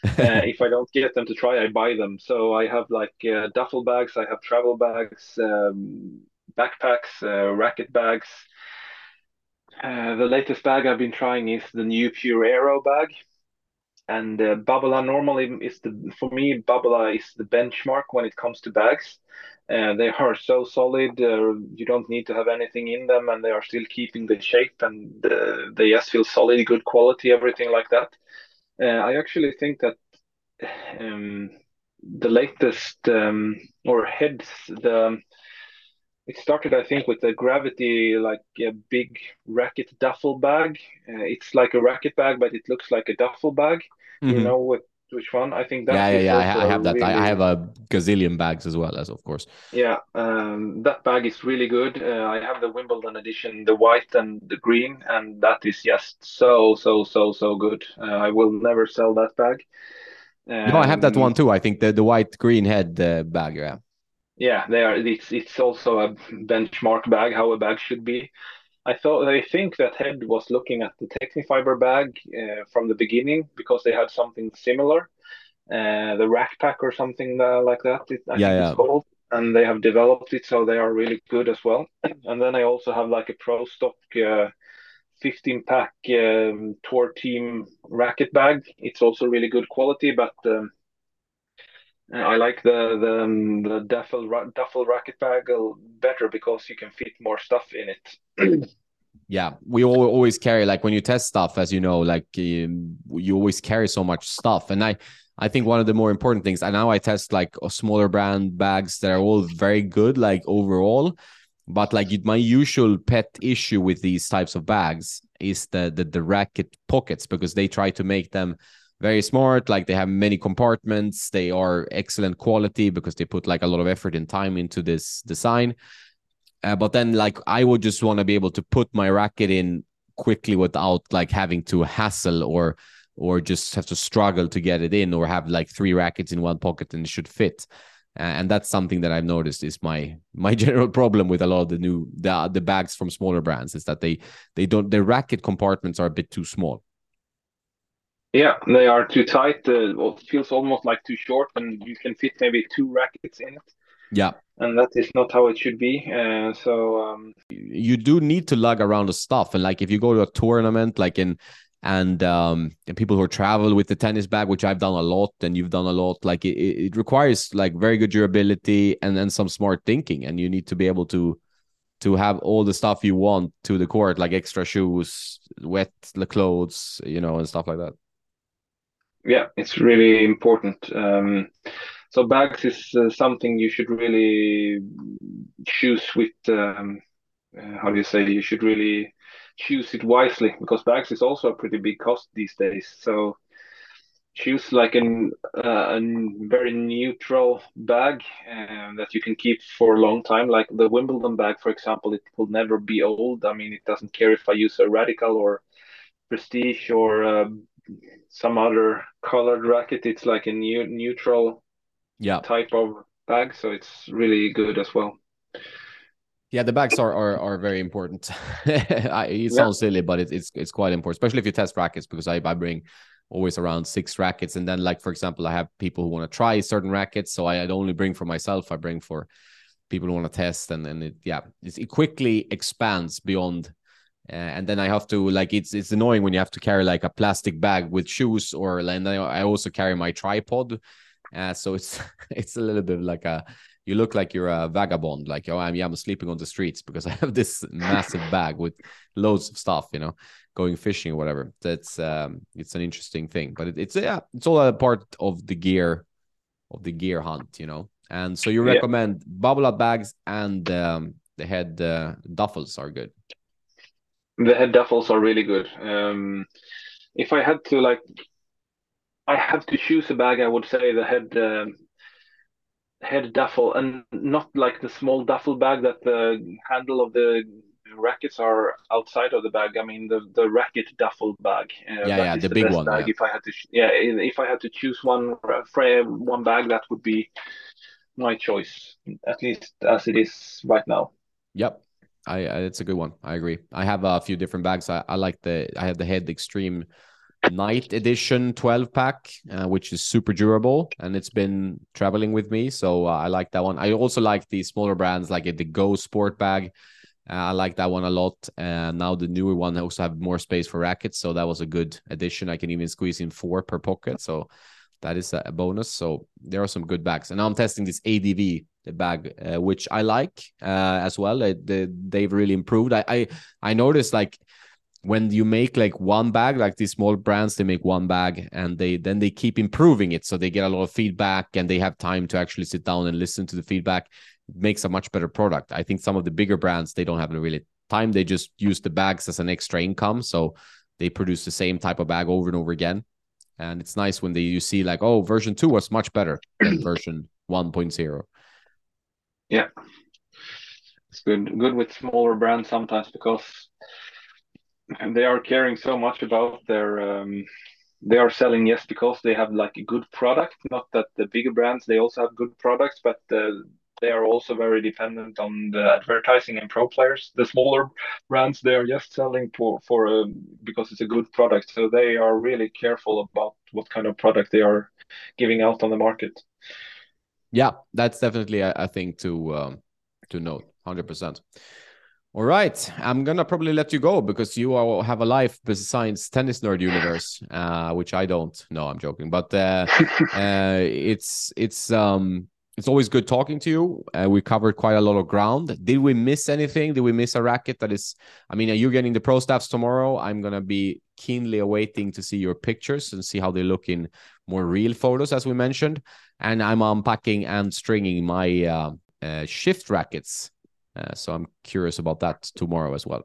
uh, if I don't get them to try, I buy them. So I have like uh, duffel bags, I have travel bags, um, backpacks, uh, racket bags. Uh, the latest bag I've been trying is the new Pure Aero bag. And uh, Babolat normally is the, for me, Babolat is the benchmark when it comes to bags. Uh, they are so solid, uh, you don't need to have anything in them, and they are still keeping the shape and uh, they just feel solid, good quality, everything like that. Uh, I actually think that um, the latest um, or heads the it started I think with the gravity like a big racket duffel bag. Uh, it's like a racket bag, but it looks like a duffel bag. Mm-hmm. You know what? Which one? I think that. Yeah, yeah, yeah. I, I, have that. Really... I have a gazillion bags as well as, of course. Yeah, um, that bag is really good. Uh, I have the Wimbledon edition, the white and the green, and that is just so, so, so, so good. Uh, I will never sell that bag. Um, no, I have that one too. I think the the white green head uh, bag. Yeah. Yeah, they are. It's it's also a benchmark bag, how a bag should be. I thought I think that Head was looking at the Tecnifibre bag uh, from the beginning because they had something similar, uh, the Rack Pack or something uh, like that. It, I yeah, think yeah. it's called, and they have developed it, so they are really good as well. And then I also have like a Pro Stock uh, 15 pack um, tour team racket bag. It's also really good quality, but um, I like the the, um, the duffel duffel racket bag better because you can fit more stuff in it. yeah, we all, always carry like when you test stuff, as you know, like um, you always carry so much stuff, and I. I think one of the more important things, and now I test like smaller brand bags that are all very good, like overall, but like my usual pet issue with these types of bags is the, the the racket pockets because they try to make them very smart like they have many compartments they are excellent quality because they put like a lot of effort and time into this design uh, but then like i would just want to be able to put my racket in quickly without like having to hassle or or just have to struggle to get it in or have like three rackets in one pocket and it should fit and that's something that I've noticed is my my general problem with a lot of the new the the bags from smaller brands is that they they don't the racket compartments are a bit too small. Yeah, they are too tight. Uh, well, it feels almost like too short, and you can fit maybe two rackets in it. Yeah, and that is not how it should be. Uh, so um... you do need to lug around the stuff, and like if you go to a tournament, like in and um and people who travel with the tennis bag which i've done a lot and you've done a lot like it, it requires like very good durability and then some smart thinking and you need to be able to to have all the stuff you want to the court like extra shoes wet the clothes you know and stuff like that yeah it's really important um so bags is uh, something you should really choose with um, uh, how do you say you should really choose it wisely because bags is also a pretty big cost these days. So choose like an uh, a very neutral bag um, that you can keep for a long time. Like the Wimbledon bag, for example, it will never be old. I mean, it doesn't care if I use a Radical or Prestige or uh, some other colored racket. It's like a new neutral yeah. type of bag, so it's really good as well. Yeah, the bags are are, are very important. it sounds yeah. silly, but it, it's it's quite important, especially if you test rackets, because I, I bring always around six rackets, and then like for example, I have people who want to try certain rackets, so I, only bring for myself, I bring for people who want to test, and then it yeah, it quickly expands beyond. Uh, and then I have to like it's it's annoying when you have to carry like a plastic bag with shoes or and I also carry my tripod, uh, so it's it's a little bit like a you look like you're a vagabond like oh i'm yeah i'm sleeping on the streets because i have this massive bag with loads of stuff you know going fishing or whatever. That's um it's an interesting thing but it, it's yeah it's all a part of the gear of the gear hunt you know. And so you recommend yeah. Babolat bags and um, the head uh, duffels are good the head duffels are really good um if i had to like i have to choose a bag i would say the head um, head duffel and not like the small duffel bag that the handle of the rackets are outside of the bag. I mean the the racket duffel bag. Uh, yeah, yeah, the, the big one. Bag. Yeah. If I had to, yeah, if I had to choose one frame, one bag, that would be my choice, at least as it is right now. Yep. I, it's a good one. I agree. I have a few different bags. I, I like the I have the head extreme night edition 12 pack, uh, which is super durable and it's been traveling with me. So uh, I like that one. I also like the smaller brands like the Go Sport bag. Uh, I like that one a lot. And now the newer one also have more space for rackets, so that was a good addition. I can even squeeze in four per pocket, so that is a bonus. So there are some good bags, and now I'm testing this ADV bag, uh, which I like uh, as well. they, they've really improved. I, I I noticed like when you make like one bag like these small brands they make one bag and they then they keep improving it. So they get a lot of feedback and they have time to actually sit down and listen to the feedback. It makes a much better product. I think some of the bigger brands they don't have really time. They just use the bags as an extra income. So they produce the same type of bag over and over again and it's nice when they you see like oh version 2 was much better than version 1.0 yeah. It's good good with smaller brands sometimes because and they are caring so much about their um, they are selling yes because they have like a good product not that the bigger brands they also have good products but uh, they are also very dependent on the advertising and pro players. The smaller brands they are just selling for for um, because it's a good product. So they are really careful about what kind of product they are giving out on the market. Yeah that's definitely a, a thing to um, to note 100% all right, I'm gonna probably let you go because you all have a life besides tennis nerd universe, uh, which I don't. No, I'm joking, but uh, uh, it's it's um it's always good talking to you. Uh, we covered quite a lot of ground. Did we miss anything? Did we miss a racket that is? I mean, are you getting the pro staffs tomorrow? I'm gonna be keenly awaiting to see your pictures and see how they look in more real photos, as we mentioned. And I'm unpacking and stringing my uh, uh, shift rackets uh, so I'm curious about that tomorrow as well.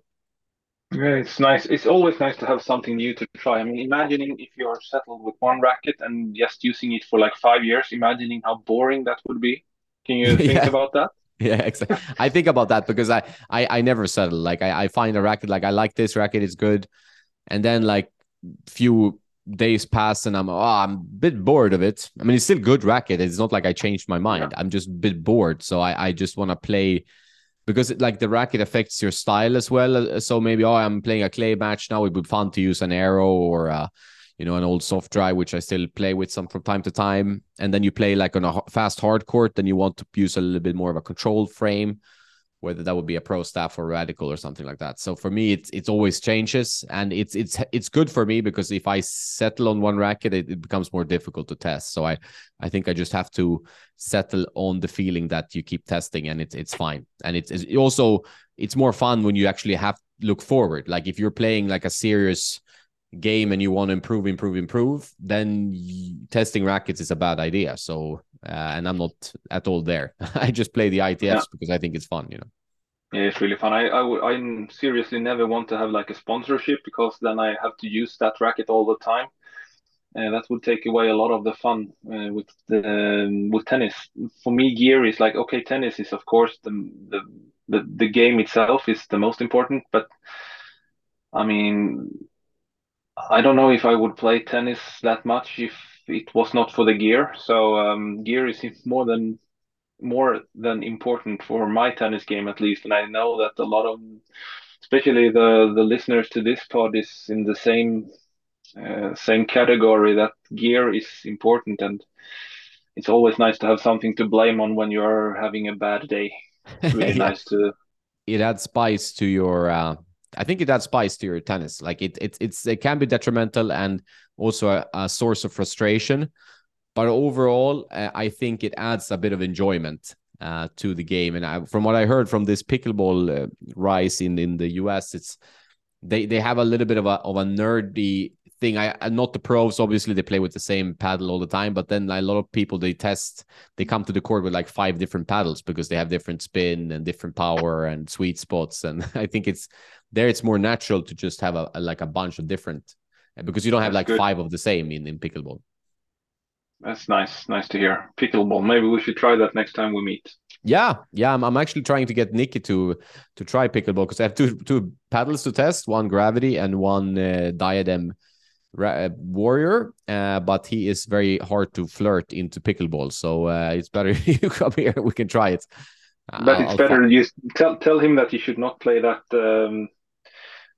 Yeah, it's nice. It's always nice to have something new to try. I mean, imagining if you're settled with one racket and just using it for like five years, imagining how boring that would be. Can you think yeah. about that? Yeah, exactly. I think about that because I, I, I never settle. Like I, I find a racket, like I like this racket, it's good, and then like few days pass and I'm oh I'm a bit bored of it. I mean, it's still good racket. It's not like I changed my mind. Yeah. I'm just a bit bored, so I, I just want to play because it, like the racket affects your style as well. Uh, so maybe oh, I'm playing a clay match now. It would be fun to use an arrow or uh, you know an old soft dry, which I still play with some from time to time. And then you play like on a fast hard court, then you want to use a little bit more of a controlled frame whether that would be a pro staff or radical or something like that. So for me, it's it's always changes, and it's it's it's good for me because if I settle on one racket, it, it, becomes more difficult to test. So I I think I just have to settle on the feeling that you keep testing, and it's it's fine. And it's, it's also it's more fun when you actually have look forward. Like if you're playing like a serious game and you want to improve, improve, improve, then testing rackets is a bad idea. So, uh, and I'm not at all there. I just play the ITS yeah. because I think it's fun, you know. Yeah, it's really fun. I, I, I seriously never want to have like a sponsorship because then I have to use that racket all the time. Uh, that would take away a lot of the fun uh, with the, um, with tennis. For me, gear is like okay, tennis is of course the, the the the game itself is the most important, but I mean I don't know if I would play tennis that much if it was not for the gear. So um, gear is more than more than important for my tennis game at least, and I know that a lot of, especially the the listeners to this pod, is in the same uh, same category. That gear is important, and it's always nice to have something to blame on when you are having a bad day. It's really yeah. nice to. It adds spice to your uh, I think it adds spice to your tennis. Like it, it it's it can be detrimental and also a, a source of frustration, but overall, uh, I think it adds a bit of enjoyment uh, to the game. And I, from what I heard from this pickleball uh, rise in in the US, it's they they have a little bit of a of a nerdy thing. I not the pros, obviously they play with the same paddle all the time, but then a lot of people they test, they come to the court with like five different paddles because they have different spin and different power and sweet spots. And I think it's there. It's more natural to just have a, a like a bunch of different because you don't have That's like good. five of the same in in pickleball. That's nice. Nice to hear. Pickleball. Maybe we should try that next time we meet. Yeah, yeah. I'm, I'm actually trying to get Nikki to to try pickleball because I have two two paddles to test, one gravity and one uh, diadem warrior, uh, but he is very hard to flirt into pickleball. So uh, it's better you come here. We can try it. But it's I'll better you tell tell him that he should not play that um,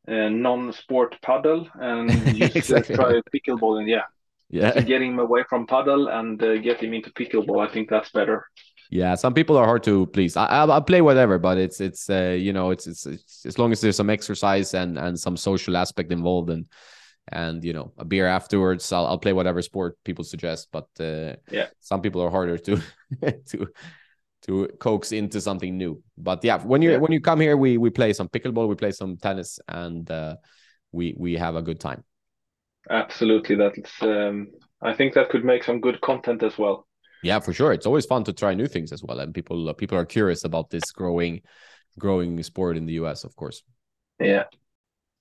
uh, non-sport paddle and exactly. try pickleball. And yeah, yeah, get him away from paddle and uh, get him into pickleball. I think that's better. Yeah, some people are hard to please. I I, I play whatever, but it's it's uh, you know it's, it's, it's as long as there's some exercise and and some social aspect involved and and you know a beer afterwards. I'll I'll play whatever sport people suggest, but uh, yeah, some people are harder to to to coax into something new. But yeah, when you yeah. when you come here, we we play some pickleball, we play some tennis, and uh, we we have a good time. Absolutely, that's. Um, I think that could make some good content as well. Yeah, for sure. It's always fun to try new things as well, and people uh, people are curious about this growing growing sport in the US, of course. Yeah.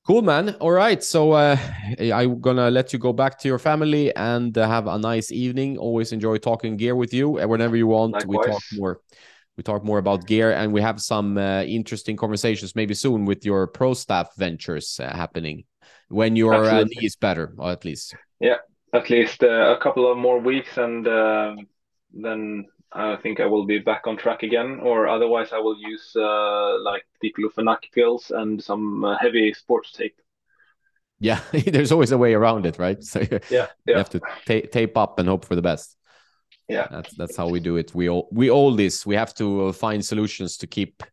Cool, man. All right. So uh, I'm going to let you go back to your family and uh, have a nice evening. Always enjoy talking gear with you. And whenever you want, Likewise. we talk more. We talk more about gear and we have some uh, interesting conversations maybe soon with your pro staff ventures uh, happening when your uh, knee is better, or at least. Yeah, at least uh, a couple of more weeks and then I think I will be back on track again, or otherwise I will use uh, like diclofenac pills and some uh, heavy sports tape. Yeah, there's always a way around it, right? So yeah, yeah. you have to ta- tape up and hope for the best. Yeah, that's that's how we do it. We all we all this. We have to uh, find solutions to keep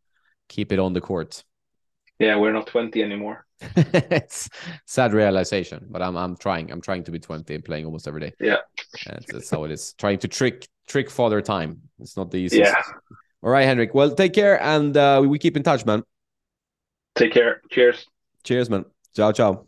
keep it on the court. Yeah, we're not 20 anymore. it's sad realization, but I'm I'm trying. I'm trying to be 20 and playing almost every day. Yeah, that's, that's how it is. Trying to trick trick father time. It's not the easiest. Yeah. All right, Henrik. Well, take care and uh, we keep in touch, man. Take care. Cheers. Cheers, man. Ciao, ciao.